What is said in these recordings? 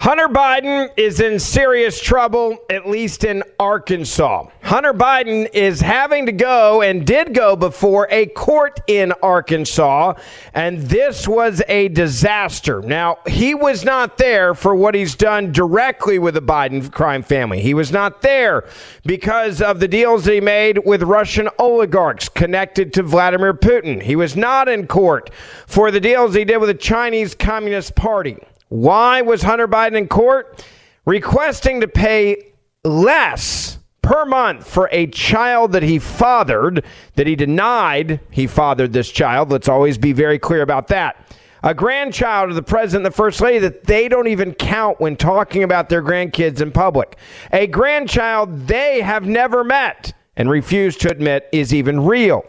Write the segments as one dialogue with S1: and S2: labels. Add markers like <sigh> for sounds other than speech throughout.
S1: Hunter Biden is in serious trouble, at least in Arkansas. Hunter Biden is having to go and did go before a court in Arkansas, and this was a disaster. Now, he was not there for what he's done directly with the Biden crime family. He was not there because of the deals that he made with Russian oligarchs connected to Vladimir Putin. He was not in court for the deals he did with the Chinese Communist Party. Why was Hunter Biden in court? Requesting to pay less per month for a child that he fathered, that he denied he fathered this child. Let's always be very clear about that. A grandchild of the president and the first lady that they don't even count when talking about their grandkids in public. A grandchild they have never met and refuse to admit is even real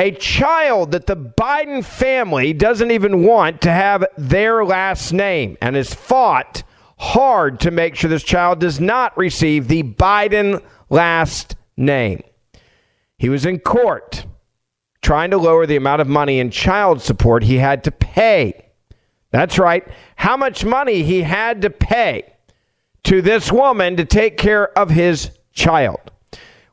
S1: a child that the Biden family doesn't even want to have their last name and has fought hard to make sure this child does not receive the Biden last name. He was in court trying to lower the amount of money in child support he had to pay. That's right, how much money he had to pay to this woman to take care of his child.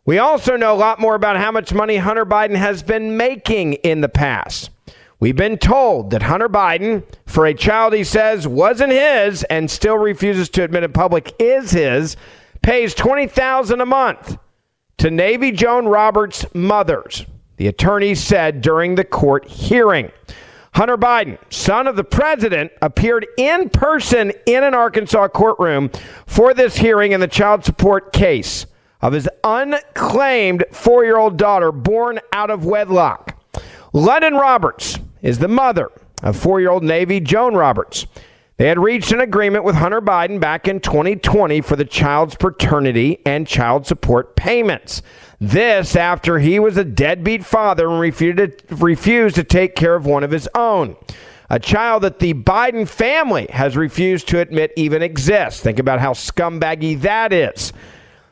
S1: We also know a lot more about how much money Hunter Biden has been making in the past. We've been told that Hunter Biden, for a child he says wasn't his and still refuses to admit in public is his, pays 20000 a month to Navy Joan Roberts' mothers, the attorney said during the court hearing. Hunter Biden, son of the president, appeared in person in an Arkansas courtroom for this hearing in the child support case of his unclaimed four year old daughter born out of wedlock. Lunden Roberts is the mother of four year old Navy Joan Roberts. They had reached an agreement with Hunter Biden back in 2020 for the child's paternity and child support payments. This after he was a deadbeat father and refused to, refused to take care of one of his own. A child that the Biden family has refused to admit even exists. Think about how scumbaggy that is.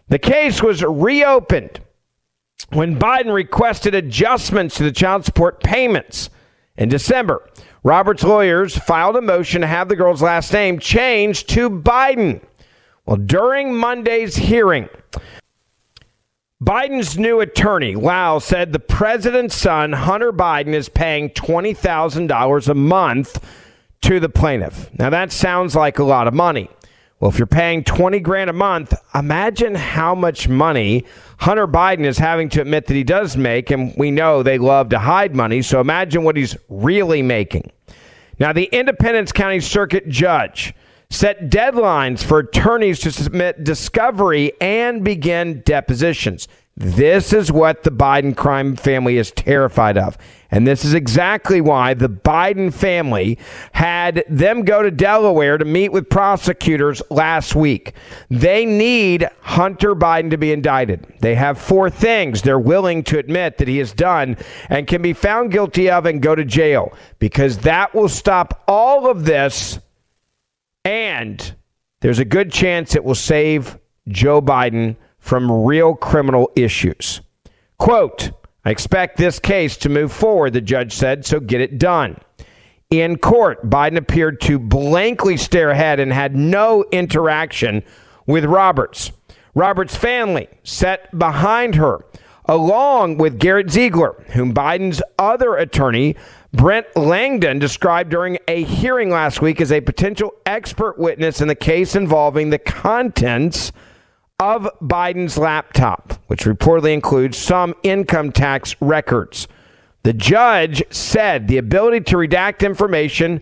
S1: The case was reopened when Biden requested adjustments to the child support payments. In December, Roberts' lawyers filed a motion to have the girl's last name changed to Biden. Well, during Monday's hearing, Biden's new attorney, Lau, said the president's son, Hunter Biden, is paying $20,000 a month to the plaintiff. Now, that sounds like a lot of money. Well, if you're paying 20 grand a month, imagine how much money Hunter Biden is having to admit that he does make. And we know they love to hide money. So imagine what he's really making. Now, the Independence County Circuit Judge set deadlines for attorneys to submit discovery and begin depositions. This is what the Biden crime family is terrified of. And this is exactly why the Biden family had them go to Delaware to meet with prosecutors last week. They need Hunter Biden to be indicted. They have four things they're willing to admit that he has done and can be found guilty of and go to jail because that will stop all of this. And there's a good chance it will save Joe Biden from real criminal issues. Quote, I expect this case to move forward, the judge said, so get it done. In court, Biden appeared to blankly stare ahead and had no interaction with Roberts. Roberts' family sat behind her, along with Garrett Ziegler, whom Biden's other attorney Brent Langdon, described during a hearing last week as a potential expert witness in the case involving the contents of Biden's laptop, which reportedly includes some income tax records. The judge said the ability to redact information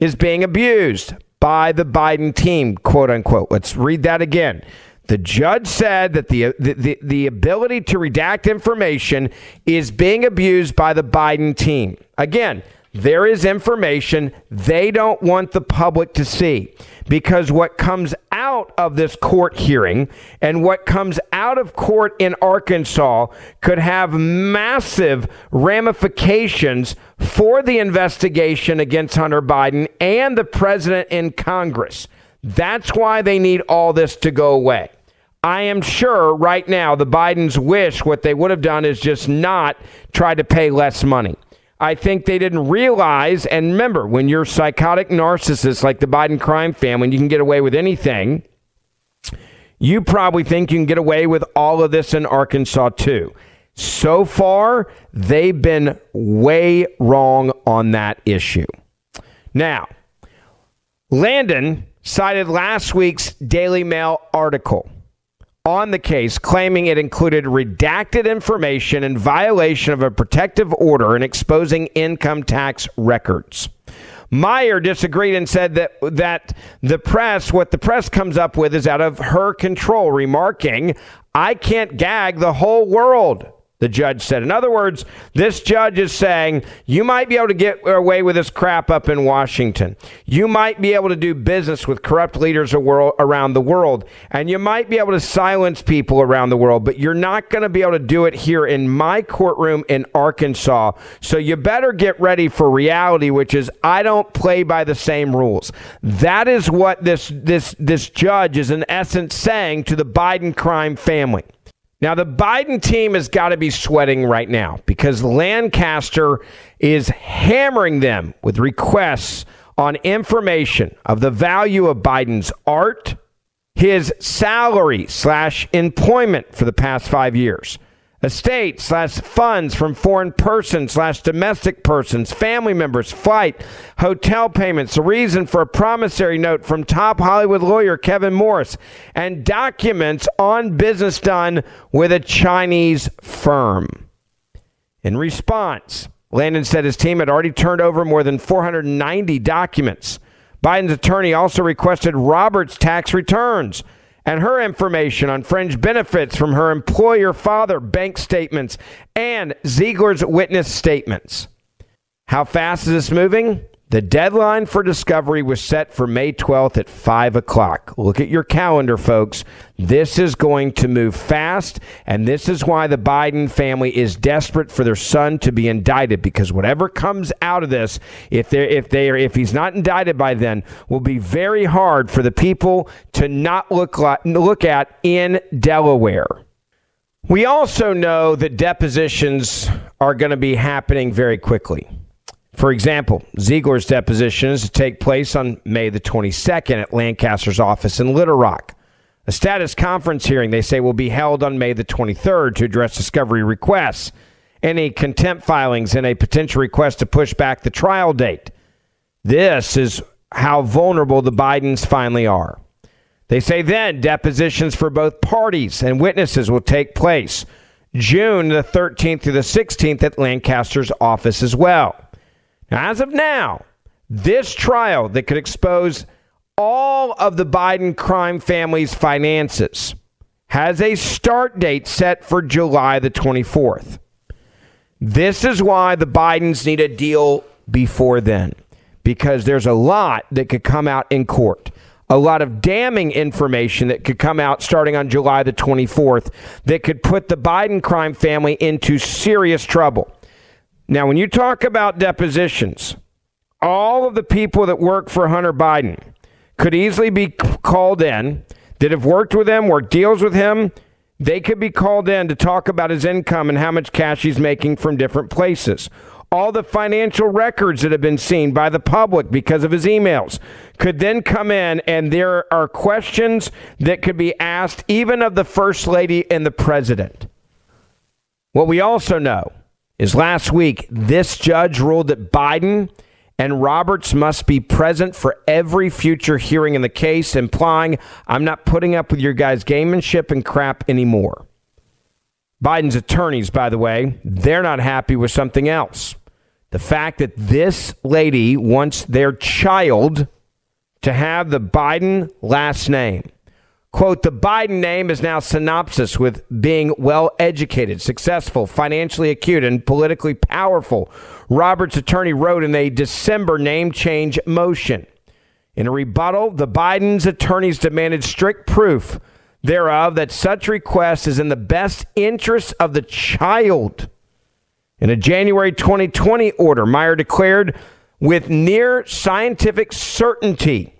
S1: is being abused by the Biden team, quote unquote. Let's read that again. The judge said that the, the, the, the, ability to redact information is being abused by the Biden team. Again, there is information they don't want the public to see because what comes out of this court hearing and what comes out of court in Arkansas could have massive ramifications for the investigation against Hunter Biden and the president in Congress. That's why they need all this to go away. I am sure right now the Bidens wish what they would have done is just not try to pay less money. I think they didn't realize, and remember, when you're psychotic narcissists like the Biden crime family, you can get away with anything, you probably think you can get away with all of this in Arkansas too. So far, they've been way wrong on that issue. Now, Langdon cited last week's Daily Mail article on the case, claiming it included redacted information in violation of a protective order and exposing income tax records. Meyer disagreed and said that that the press, what the press comes up with, is out of her control, remarking, "I can't gag the whole world." The judge said. In other words, this judge is saying you might be able to get away with this crap up in Washington. You might be able to do business with corrupt leaders around the world, and you might be able to silence people around the world, but you're not going to be able to do it here in my courtroom in Arkansas. So you better get ready for reality, which is I don't play by the same rules. That is what this this this judge is in essence saying to the Biden crime family. Now, the Biden team has got to be sweating right now because Lancaster is hammering them with requests on information of the value of Biden's art, his salary slash employment for the past five years, estate slash funds from foreign persons slash domestic persons, family members, flight, hotel payments, the reason for a promissory note from top Hollywood lawyer Kevin Morris, and documents on business done with a Chinese firm. In response, Langdon said his team had already turned over more than 490 documents. Biden's attorney also requested Roberts' tax returns and her information on fringe benefits from her employer father bank statements and Ziegler's witness statements. How fast is this moving? The deadline for discovery was set for May 12th at 5 o'clock. Look at your calendar, folks. This is going to move fast, and this is why the Biden family is desperate for their son to be indicted because whatever comes out of this, if they if they are if he's not indicted by then, will be very hard for the people to not look like, look at in Delaware. We also know that depositions are going to be happening very quickly. For example, Ziegler's deposition is to take place on May the 22nd at Lancaster's office in Little Rock. A status conference hearing, they say, will be held on May the 23rd to address discovery requests, any contempt filings, and a potential request to push back the trial date. This is how vulnerable the Bidens finally are. They say then depositions for both parties and witnesses will take place June the 13th through the 16th at Lancaster's office as well. As of now, this trial that could expose all of the Biden crime family's finances has a start date set for July the 24th. This is why the Bidens need a deal before then, because there's a lot that could come out in court. A lot of damning information that could come out starting on July the 24th that could put the Biden crime family into serious trouble. Now, when you talk about depositions, all of the people that work for Hunter Biden could easily be called in that have worked with him, worked deals with him. They could be called in to talk about his income and how much cash he's making from different places. All the financial records that have been seen by the public because of his emails could then come in, and there are questions that could be asked even of the First Lady and the President. What we also know is last week this judge ruled that Biden and Roberts must be present for every future hearing in the case, implying I'm not putting up with your guys' gamemanship and crap anymore. Biden's attorneys, by the way, they're not happy with something else. The fact that this lady wants their child to have the Biden last name. Quote, the Biden name is now synopsis with being well educated, successful, financially acute, and politically powerful. Roberts' attorney wrote in a December name change motion. In a rebuttal, the Biden's attorneys demanded strict proof thereof that such request is in the best interest of the child. In a January 2020 order, Meyer declared with near scientific certainty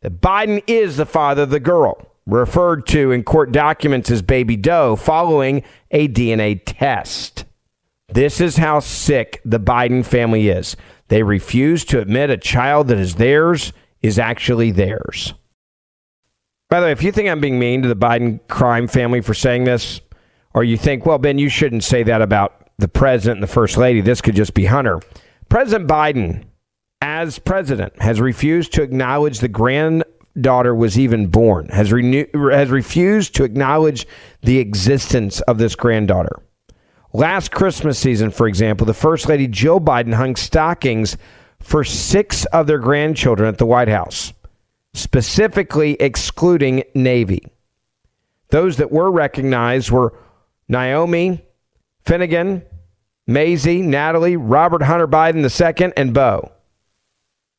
S1: that Biden is the father of the girl, referred to in court documents as baby Doe, following a DNA test. This is how sick the Biden family is. They refuse to admit a child that is theirs is actually theirs. By the way, if you think I'm being mean to the Biden crime family for saying this, or you think, well, Ben, you shouldn't say that about the president and the first lady. This could just be Hunter. President Biden, as president, has refused to acknowledge the granddaughter was even born, has, renew- has refused to acknowledge the existence of this granddaughter. Last Christmas season, for example, the First Lady Jill Biden hung stockings for six of their grandchildren at the White House, specifically excluding Navy. Those that were recognized were Naomi, Finnegan, Maisy, Natalie, Robert Hunter Biden II, and Beau.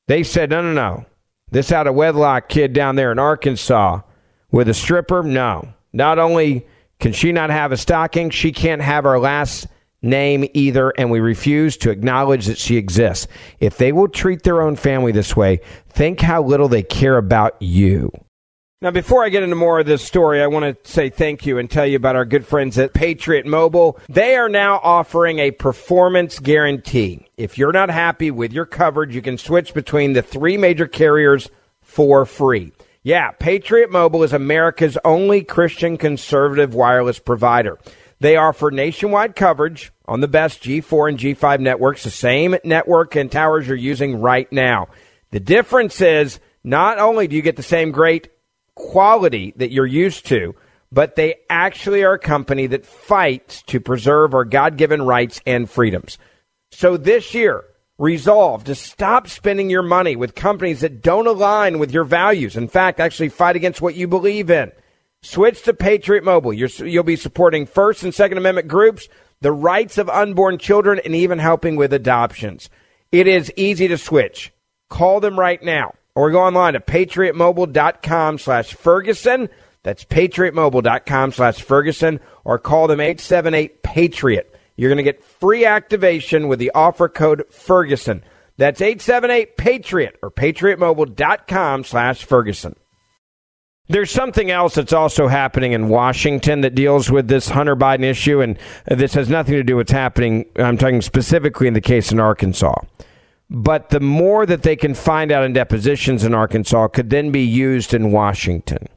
S1: They said, no, no, no. This out of wedlock kid down there in Arkansas with a stripper, no. Not only can she not have a stocking, she can't have our last name either, and we refuse to acknowledge that she exists. If they will treat their own family this way, think how little they care about you. Now, before I get into more of this story, I want to say thank you and tell you about our good friends at Patriot Mobile. They are now offering a performance guarantee. If you're not happy with your coverage, you can switch between the three major carriers for free. Yeah, Patriot Mobile is America's only Christian conservative wireless provider. They offer nationwide coverage on the best G4 and G5 networks, the same network and towers you're using right now. The difference is not only do you get the same great quality that you're used to, but they actually are a company that fights to preserve our God given rights and freedoms. So this year, resolve to stop spending your money with companies that don't align with your values. In fact, actually fight against what you believe in. Switch to Patriot Mobile. you will be supporting First and Second Amendment groups, the rights of unborn children, and even helping with adoptions. It is easy to switch. Call them right now or go online to patriotmobile.com slash Ferguson. That's patriotmobile.com slash Ferguson or call them 878 Patriot. You're going to get free activation with the offer code Ferguson. That's 878 Patriot or patriotmobile.com slash Ferguson. There's something else that's also happening in Washington that deals with this Hunter Biden issue, and this has nothing to do with what's happening. I'm talking specifically in the case in Arkansas. But the more that they can find out in depositions in Arkansas could then be used in Washington.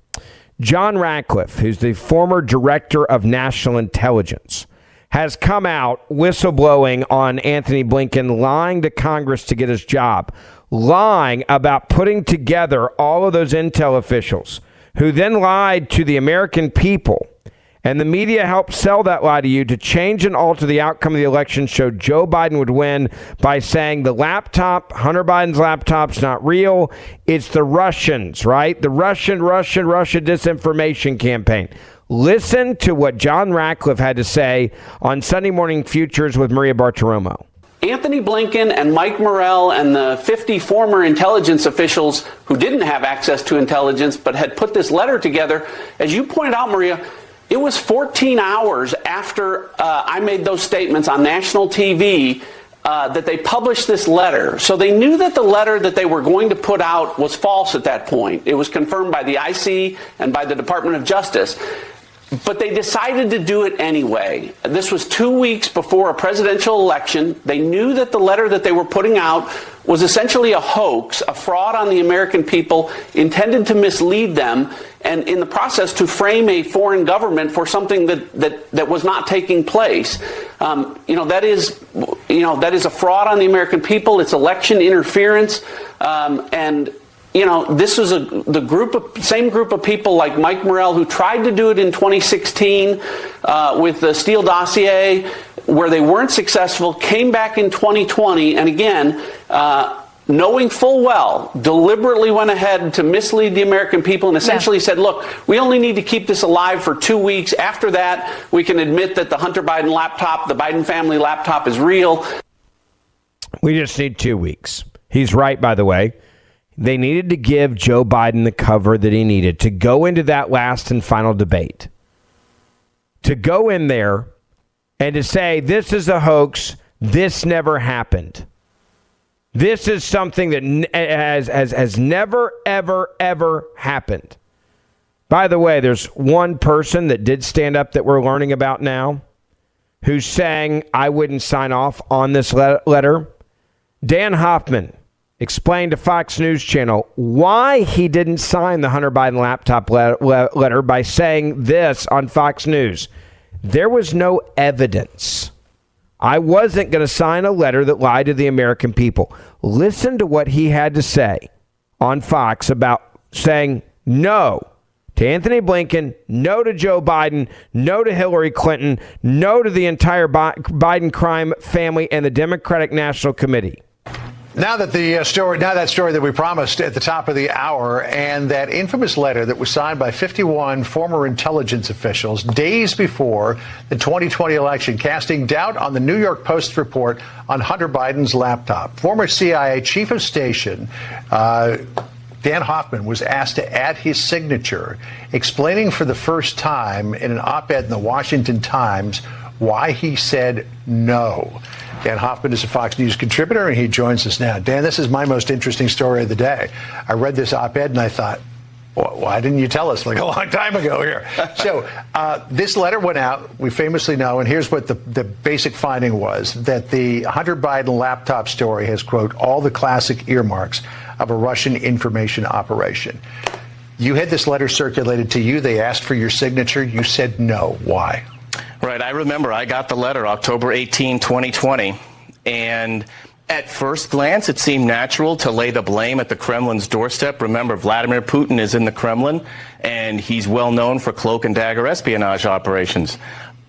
S1: John Ratcliffe, who's the former director of national intelligence, has come out whistleblowing on Anthony Blinken, lying to Congress to get his job, lying about putting together all of those intel officials who then lied to the American people and the media helped sell that lie to you to change and alter the outcome of the election showed Joe Biden would win by saying the laptop, Hunter Biden's laptop's not real. It's the Russians, right? The Russian, Russian, Russia disinformation campaign. Listen to what John Ratcliffe had to say on Sunday Morning Futures with Maria Bartiromo.
S2: Anthony Blinken and Mike Morell and the 50 former intelligence officials who didn't have access to intelligence but had put this letter together, as you pointed out, Maria, it was 14 hours after uh, I made those statements on national TV uh, that they published this letter. So they knew that the letter that they were going to put out was false at that point. It was confirmed by the IC and by the Department of Justice. But they decided to do it anyway. This was two weeks before a presidential election. They knew that the letter that they were putting out was essentially a hoax, a fraud on the American people intended to mislead them and in the process to frame a foreign government for something that, that, that was not taking place. Um, you know, that is, you know, that is a fraud on the American people. It's election interference. Um, and you know, this was a, the group of same group of people like Mike Morell who tried to do it in 2016 uh, with the Steele dossier, where they weren't successful, came back in 2020, and again, uh, knowing full well, deliberately went ahead to mislead the American people and essentially yeah. said, look, we only need to keep this alive for two weeks. After that, we can admit that the Hunter Biden laptop, the Biden family laptop, is real.
S1: We just need two weeks. He's right, by the way. They needed to give Joe Biden the cover that he needed to go into that last and final debate. To go in there and to say, this is a hoax, this never happened. This is something that has, has, has never, ever, ever happened. By the way, there's one person that did stand up that we're learning about now who's saying, I wouldn't sign off on this letter. Dan Hoffman explained to Fox News Channel why he didn't sign the Hunter Biden laptop letter by saying this on Fox News. There was no evidence. I wasn't going to sign a letter that lied to the American people. Listen to what he had to say on Fox about saying no to Anthony Blinken, no to Joe Biden, no to Hillary Clinton, no to the entire Biden crime family and the Democratic National Committee.
S3: Now that the uh, story, now that story that we promised at the top of the hour, and that infamous letter that was signed by 51 former intelligence officials days before the 2020 election, casting doubt on the New York Post report on Hunter Biden's laptop. Former CIA chief of station. Uh, Dan Hoffman was asked to add his signature, explaining for the first time in an op ed in the Washington Times why he said no. Dan Hoffman is a Fox News contributor, and he joins us now. Dan, this is my most interesting story of the day. I read this op ed and I thought, why didn't you tell us like a <laughs> long time ago here? so uh, this letter went out. We famously know, and here's what the, the basic finding was that the Hunter Biden laptop story has, quote, all the classic earmarks of a Russian information operation. You had this letter circulated to you. They asked for your signature. You said no. Why?
S4: Right. I remember I got the letter October 18, 2020. And at first glance, it seemed natural to lay the blame at the Kremlin's doorstep. Remember, Vladimir Putin is in the Kremlin, and he's well known for cloak and dagger espionage operations.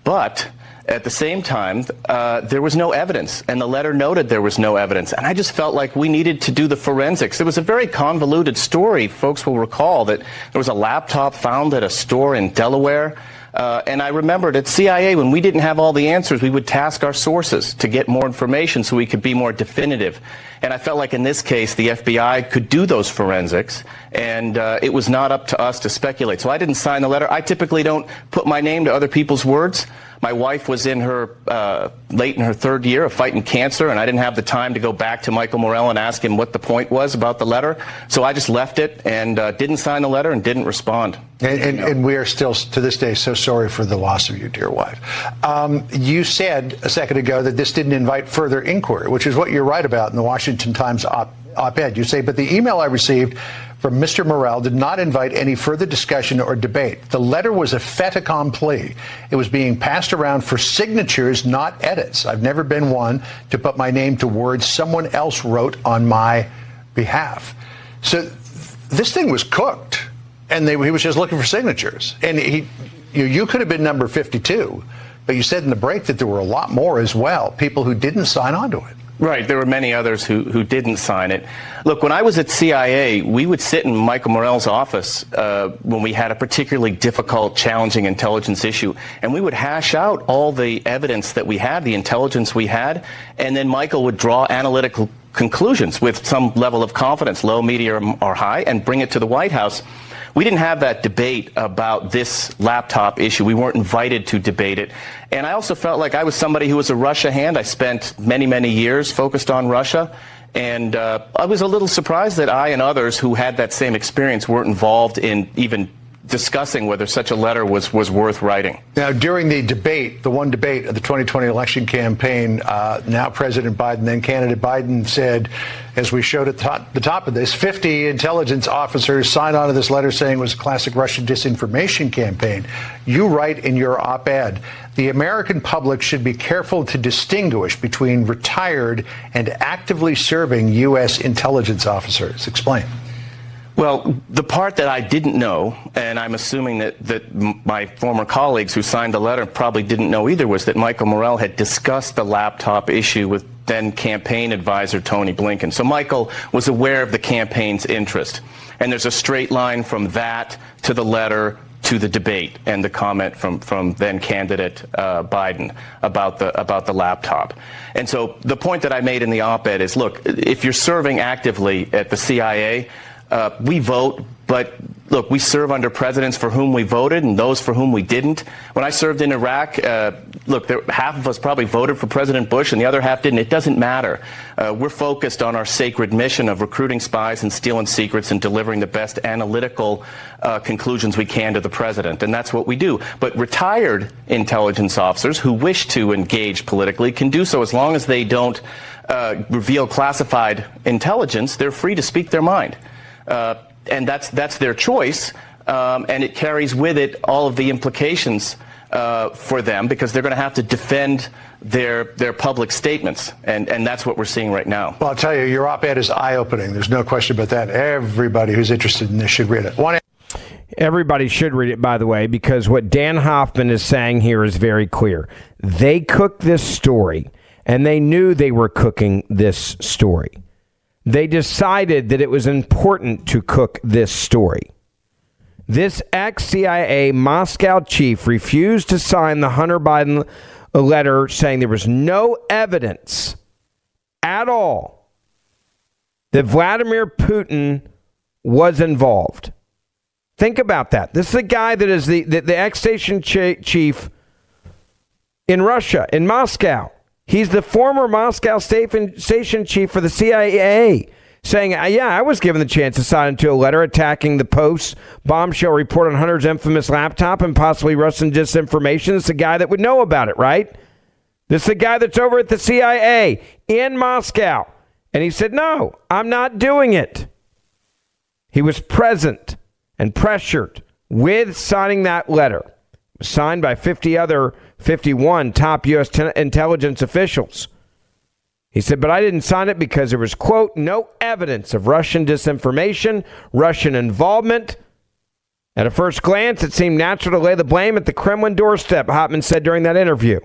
S4: But at the same time, uh, there was no evidence, and the letter noted there was no evidence. And I just felt like we needed to do the forensics. It was a very convoluted story. Folks will recall that there was a laptop found at a store in Delaware uh, and I remembered at CIA, when we didn't have all the answers, we would task our sources to get more information so we could be more definitive. And I felt like in this case, the FBI could do those forensics, and uh, it was not up to us to speculate. So I didn't sign the letter. I typically don't put my name to other people's words. My wife was in her uh, late in her third year of fighting cancer, and I didn't have the time to go back to Michael Morell and ask him what the point was about the letter. So I just left it and uh, didn't sign the letter and didn't respond.
S3: And, and, and, we are still, to this day, so sorry for the loss of your dear wife. Um, you said a second ago that this didn't invite further inquiry, which is what you're right about in the Washington Times op ed. You say, but the email I received from Mr. Morell did not invite any further discussion or debate. The letter was a fait accompli. It was being passed around for signatures, not edits. I've never been one to put my name to words someone else wrote on my behalf. So this thing was cooked, and they, he was just looking for signatures. And he, you, you could have been number 52, but you said in the break that there were a lot more as well, people who didn't sign on to it.
S4: Right. There were many others who, who didn't sign it. Look, when I was at CIA, we would sit in Michael Morell's office uh, when we had a particularly difficult, challenging intelligence issue, and we would hash out all the evidence that we had, the intelligence we had, and then Michael would draw analytical conclusions with some level of confidence, low, medium, or high, and bring it to the White House. We didn't have that debate about this laptop issue. We weren't invited to debate it. And I also felt like I was somebody who was a Russia hand. I spent many, many years focused on Russia. And uh, I was a little surprised that I and others who had that same experience weren't involved in even discussing whether such a letter was, was worth writing.
S3: Now, during the debate, the one debate of the 2020 election campaign, uh, now President Biden, then candidate Biden said, as we showed at the top, of this, 50 intelligence officers signed on to this letter saying it was a classic Russian disinformation campaign. You write in your op ed, the American public should be careful to distinguish between retired and actively serving U.S. intelligence officers. Explain.
S4: Well, the part that I didn't know, and I'm assuming that, that my former colleagues who signed the letter probably didn't know either, was that Michael Morell had discussed the laptop issue with then campaign advisor Tony Blinken. So Michael was aware of the campaign's interest. And there's a straight line from that to the letter to the debate and the comment from, from then candidate uh, Biden about the about the laptop. And so the point that I made in the op-ed is, look, if you're serving actively at the CIA, uh, we vote, but look, we serve under presidents for whom we voted and those for whom we didn't. When I served in Iraq, uh, look, there, half of us probably voted for President Bush and the other half didn't. It doesn't matter. Uh, we're focused on our sacred mission of recruiting spies and stealing secrets and delivering the best analytical uh, conclusions we can to the president. And that's what we do. But retired intelligence officers who wish to engage politically can do so as long as they don't uh, reveal classified intelligence. They're free to speak their mind. Uh, and that's, that's their choice, um, and it carries with it all of the implications uh, for them because they're going to have to defend their, their public statements, and, and that's what we're seeing right now.
S3: Well, I'll tell you, your op ed is eye opening. There's no question about that. Everybody who's interested in this should read it. One
S1: Everybody should read it, by the way, because what Dan Hoffman is saying here is very clear. They cooked this story, and they knew they were cooking this story they decided that it was important to cook this story. This ex CIA Moscow chief refused to sign the Hunter Biden letter saying there was no evidence at all that Vladimir Putin was involved. Think about that. This is the guy that is the, the, the ex station chief in Russia, in Moscow. He's the former Moscow station chief for the CIA, saying, uh, Yeah, I was given the chance to sign into a letter attacking the Post bombshell report on Hunter's infamous laptop and possibly Russian disinformation. It's a guy that would know about it, right? This is the guy that's over at the CIA in Moscow. And he said, No, I'm not doing it. He was present and pressured with signing that letter, signed by 50 other 51 top U.S. Ten- intelligence officials. He said, but I didn't sign it because there was, quote, no evidence of Russian disinformation, Russian involvement. At a first glance, it seemed natural to lay the blame at the Kremlin doorstep, Hoffman said during that interview.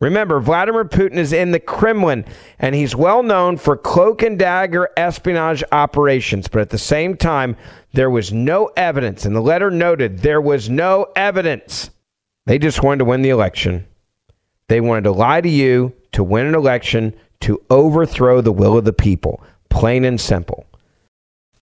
S1: Remember, Vladimir Putin is in the Kremlin, and he's well known for cloak and dagger espionage operations. But at the same time, there was no evidence, and the letter noted there was no evidence they just wanted to win the election. They wanted to lie to you to win an election to overthrow the will of the people. Plain and simple.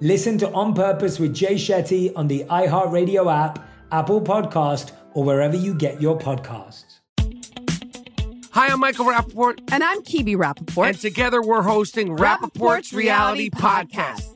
S5: Listen to On Purpose with Jay Shetty on the iHeartRadio app, Apple Podcast, or wherever you get your podcasts.
S6: Hi, I'm Michael Rapaport.
S7: And I'm Kibi Rapaport.
S6: And together we're hosting Rapaport's, Reality, Podcast.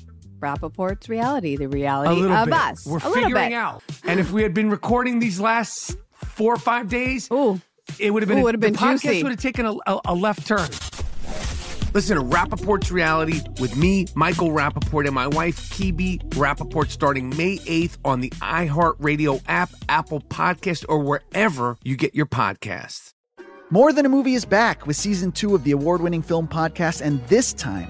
S7: Rapaport's reality, the reality of
S6: bit.
S7: us.
S6: We're
S7: a little
S6: figuring
S7: bit.
S6: out. And if we had been recording these last four or five days, it would have been,
S7: Ooh, would've been
S6: the podcast would have taken a, a, a left turn. Listen to Rapaport's Reality with me, Michael Rapaport, and my wife, Kibi Rapaport, starting May 8th on the iHeartRadio app, Apple Podcast, or wherever you get your podcasts.
S8: More Than a Movie is back with season two of the award winning film podcast, and this time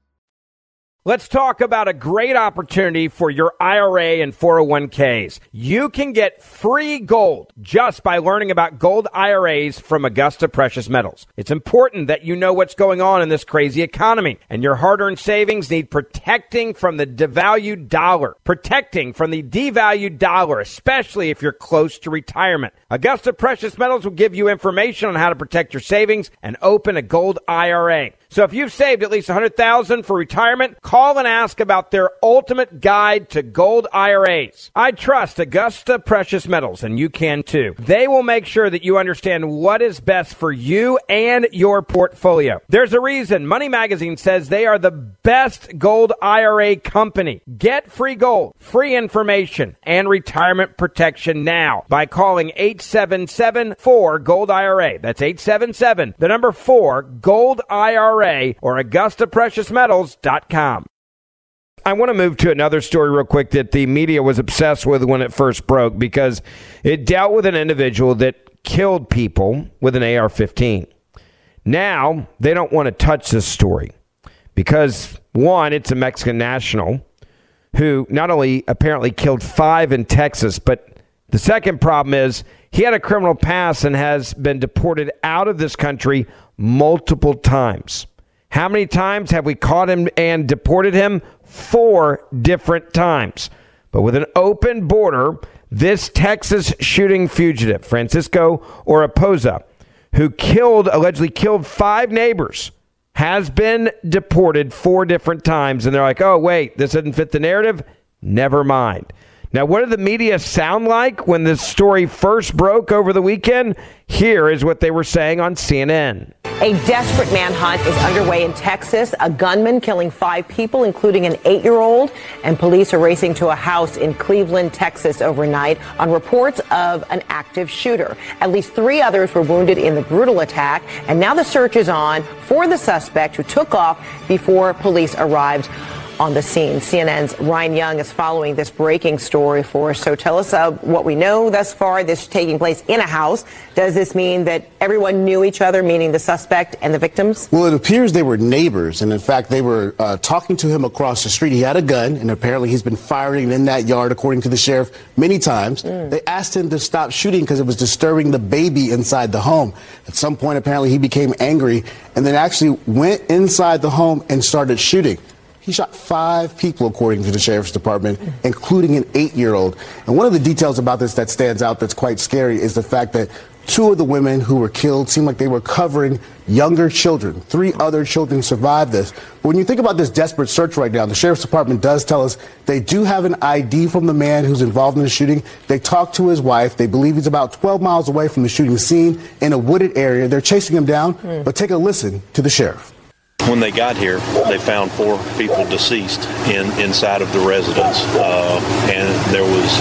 S1: Let's talk about a great opportunity for your IRA and 401ks. You can get free gold just by learning about gold IRAs from Augusta Precious Metals. It's important that you know what's going on in this crazy economy, and your hard earned savings need protecting from the devalued dollar, protecting from the devalued dollar, especially if you're close to retirement. Augusta Precious Metals will give you information on how to protect your savings and open a gold IRA. So if you've saved at least 100,000 for retirement, call and ask about their ultimate guide to gold IRAs. I trust Augusta Precious Metals and you can too. They will make sure that you understand what is best for you and your portfolio. There's a reason Money Magazine says they are the best gold IRA company. Get free gold, free information, and retirement protection now by calling 877 4 Gold IRA. That's 877 the number 4 Gold IRA or AugustaPreciousMetals.com. I want to move to another story real quick that the media was obsessed with when it first broke because it dealt with an individual that killed people with an AR 15. Now, they don't want to touch this story because, one, it's a Mexican national who not only apparently killed five in Texas, but the second problem is he had a criminal past and has been deported out of this country multiple times. How many times have we caught him and deported him? Four different times. But with an open border, this Texas shooting fugitive, Francisco Oropeza, who killed, allegedly killed five neighbors, has been deported four different times. And they're like, oh, wait, this doesn't fit the narrative? Never mind. Now, what did the media sound like when this story first broke over the weekend? Here is what they were saying on CNN.
S9: A desperate manhunt is underway in Texas. A gunman killing five people, including an eight year old. And police are racing to a house in Cleveland, Texas overnight on reports of an active shooter. At least three others were wounded in the brutal attack. And now the search is on for the suspect who took off before police arrived on the scene. CNN's Ryan Young is following this breaking story for us. So tell us uh, what we know thus far. This taking place in a house. Does this mean that everyone knew each other, meaning the suspect and the victims?
S10: Well, it appears they were neighbors, and in fact, they were uh, talking to him across the street. He had a gun, and apparently, he's been firing in that yard, according to the sheriff, many times. They asked him to stop shooting because it was disturbing the baby inside the home. At some point, apparently, he became angry and then actually went inside the home and started shooting. He shot five people, according to the sheriff's department, including an eight year old. And one of the details about this that stands out that's quite scary is the fact that Two of the women who were killed seemed like they were covering younger children. Three other children survived this. But when you think about this desperate search right now, the sheriff's department does tell us they do have an ID from the man who's involved in the shooting. They talked to his wife. They believe he's about 12 miles away from the shooting scene in a wooded area. They're chasing him down. Hmm. But take a listen to the sheriff.
S11: When they got here, they found four people deceased in inside of the residence, uh, and there was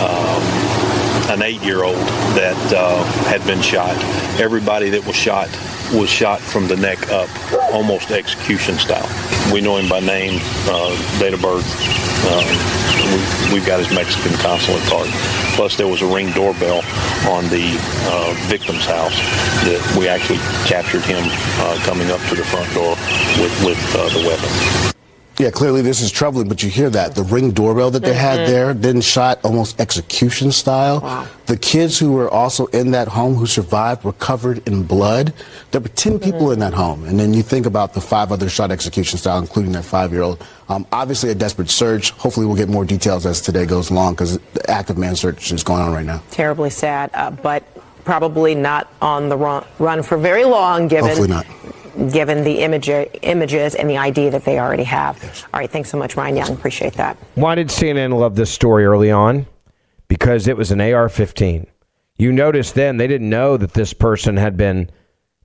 S11: um, an eight-year-old that uh, had been shot. Everybody that was shot was shot from the neck up, almost execution style. We know him by name, uh, date of birth. Uh, we, we've got his Mexican consulate card. Plus, there was a ring doorbell on the uh, victim's house that we actually captured him uh, coming up to the front door with, with uh, the weapon.
S10: Yeah, clearly this is troubling, but you hear that. The ring doorbell that they had
S11: Mhm.
S10: there, then shot almost execution style. Wow. The kids who were also in that home who survived were covered in blood. There were 10 people in that home. And then you think about the five others shot execution style, including that five year old. Um, obviously, a desperate search. Hopefully, we'll get more details as today goes along because the active man search is going on right now.
S9: Terribly sad, uh, but probably not on the run, run for very long, given
S10: Hopefully not.
S9: Given the image, images and the ID that they already have. All right, thanks so much, Ryan Young. Appreciate that.
S1: Why did CNN love this story early on? Because it was an AR 15. You notice then they didn't know that this person had been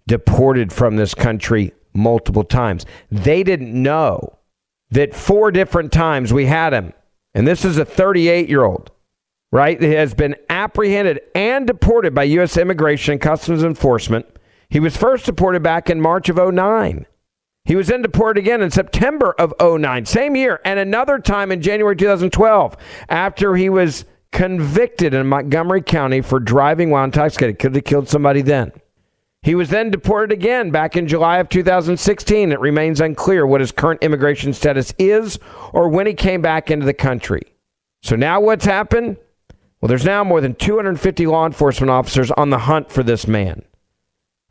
S1: deported from this country multiple times. They didn't know that four different times we had him. And this is a 38 year old, right? That has been apprehended and deported by U.S. Immigration and Customs Enforcement. He was first deported back in March of 09. He was then deported again in September of 09, same year, and another time in January 2012 after he was convicted in Montgomery County for driving while intoxicated. Could have killed somebody then. He was then deported again back in July of 2016. It remains unclear what his current immigration status is or when he came back into the country. So now what's happened? Well, there's now more than 250 law enforcement officers on the hunt for this man.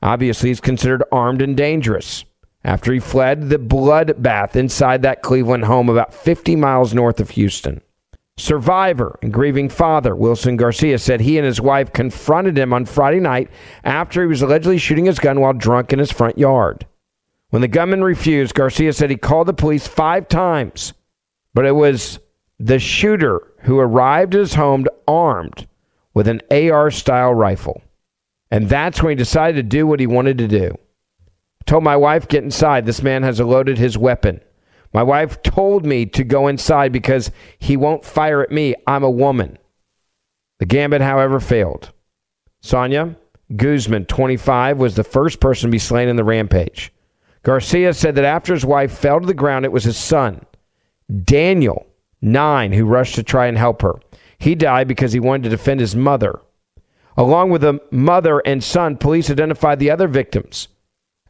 S1: Obviously, he's considered armed and dangerous after he fled the bloodbath inside that Cleveland home about 50 miles north of Houston. Survivor and grieving father Wilson Garcia said he and his wife confronted him on Friday night after he was allegedly shooting his gun while drunk in his front yard. When the gunman refused, Garcia said he called the police five times, but it was the shooter who arrived at his home armed with an AR style rifle. And that's when he decided to do what he wanted to do. Told my wife, get inside. This man has loaded his weapon. My wife told me to go inside because he won't fire at me. I'm a woman. The gambit, however, failed. Sonia Guzman, 25, was the first person to be slain in the rampage. Garcia said that after his wife fell to the ground, it was his son, Daniel, 9, who rushed to try and help her. He died because he wanted to defend his mother. Along with the mother and son, police identified the other victims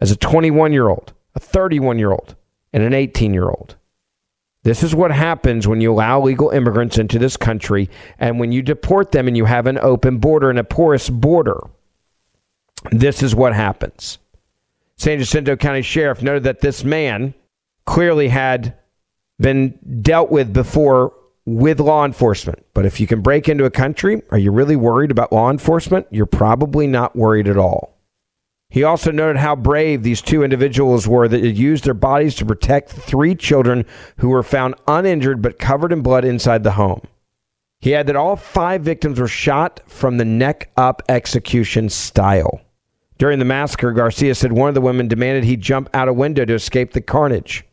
S1: as a 21 year old, a 31 year old, and an 18 year old. This is what happens when you allow legal immigrants into this country and when you deport them and you have an open border and a porous border. This is what happens. San Jacinto County Sheriff noted that this man clearly had been dealt with before with law enforcement. But if you can break into a country, are you really worried about law enforcement? You're probably not worried at all. He also noted how brave these two individuals were that had used their bodies to protect three children who were found uninjured but covered in blood inside the home. He added that all five victims were shot from the neck up execution style. During the massacre, Garcia said one of the women demanded he jump out a window to escape the carnage.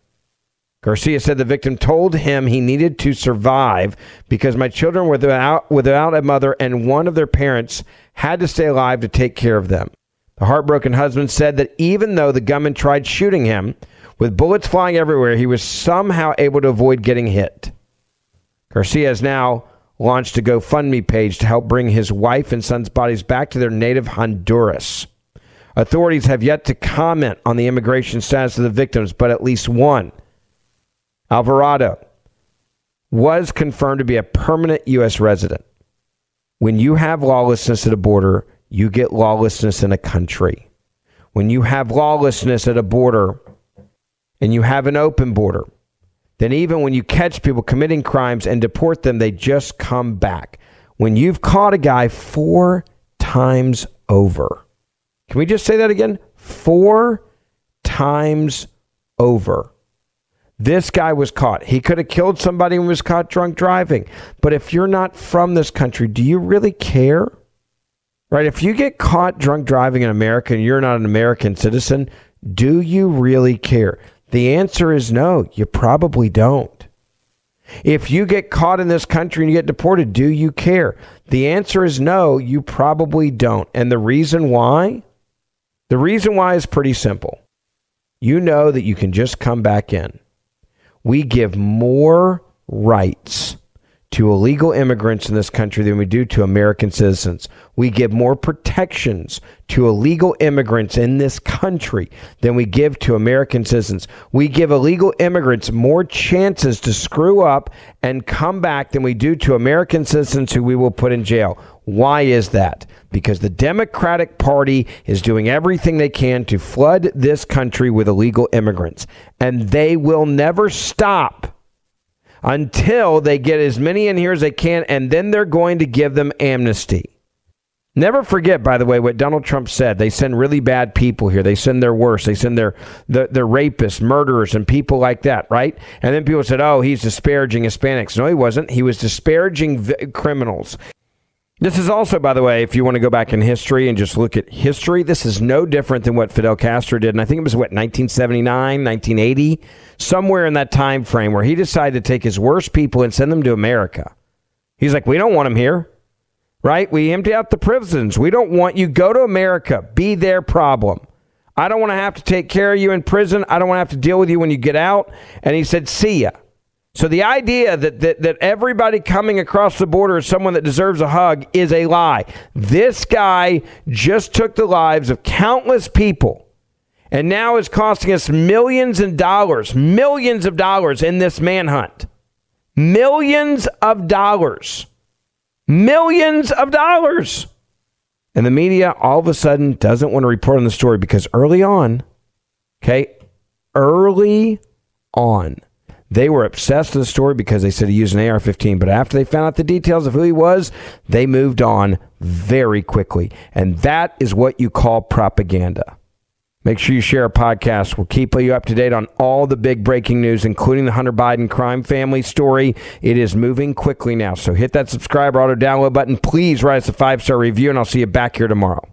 S1: Garcia said the victim told him he needed to survive because my children were without, without a mother and one of their parents had to stay alive to take care of them. The heartbroken husband said that even though the gunman tried shooting him, with bullets flying everywhere, he was somehow able to avoid getting hit. Garcia has now launched a GoFundMe page to help bring his wife and son's bodies back to their native Honduras. Authorities have yet to comment on the immigration status of the victims, but at least one, Alvarado, was confirmed to be a permanent U.S. resident. When you have lawlessness at a border, you get lawlessness in a country. When you have lawlessness at a border and you have an open border, then even when you catch people committing crimes and deport them, they just come back. When you've caught a guy four times over. Can we just say that again? Four times over. This guy was caught. He could have killed somebody and was caught drunk driving. But if you're not from this country, do you really care? Right? If you get caught drunk driving in America and you're not an American citizen, do you really care? The answer is no, you probably don't. If you get caught in this country and you get deported, do you care? The answer is no, you probably don't. And the reason why? The reason why is pretty simple. You know that you can just come back in. We give more rights to illegal immigrants in this country than we do to American citizens. We give more protections to illegal immigrants in this country than we give to American citizens. We give illegal immigrants more chances to screw up and come back than we do to American citizens who we will put in jail. Why is that? Because the Democratic Party is doing everything they can to flood this country with illegal immigrants, and they will never stop until they get as many in here as they can, and then they're going to give them amnesty. Never forget, by the way, what Donald Trump said. They send really bad people here. They send their worst. They send their, their, their rapists, murderers, and people like that, right? And then people said, oh, he's disparaging Hispanics. No, he wasn't. He was disparaging vi- criminals. This is also, by the way, if you want to go back in history and just look at history, this is no different than what Fidel Castro did. And I think it was, what, 1979, 1980? Somewhere in that time frame where he decided to take his worst people and send them to America. He's like, we don't want them here, right? We empty out the prisons. We don't want you. Go to America. Be their problem. I don't want to have to take care of you in prison. I don't want to have to deal with you when you get out. And he said, see ya. So the idea that, that, that everybody coming across the border is someone that deserves a hug is a lie. This guy just took the lives of countless people and now is costing us millions of dollars, millions of dollars in this manhunt. Millions of dollars. Millions of dollars. And the media all of a sudden doesn't want to report on the story because early on, okay, early on, they were obsessed with the story because they said he used an AR 15. But after they found out the details of who he was, they moved on very quickly. And that is what you call propaganda. Make sure you share our podcast. We'll keep you up to date on all the big breaking news, including the Hunter Biden crime family story. It is moving quickly now. So hit that subscribe or auto download button. Please write us a five star review, and I'll see you back here tomorrow.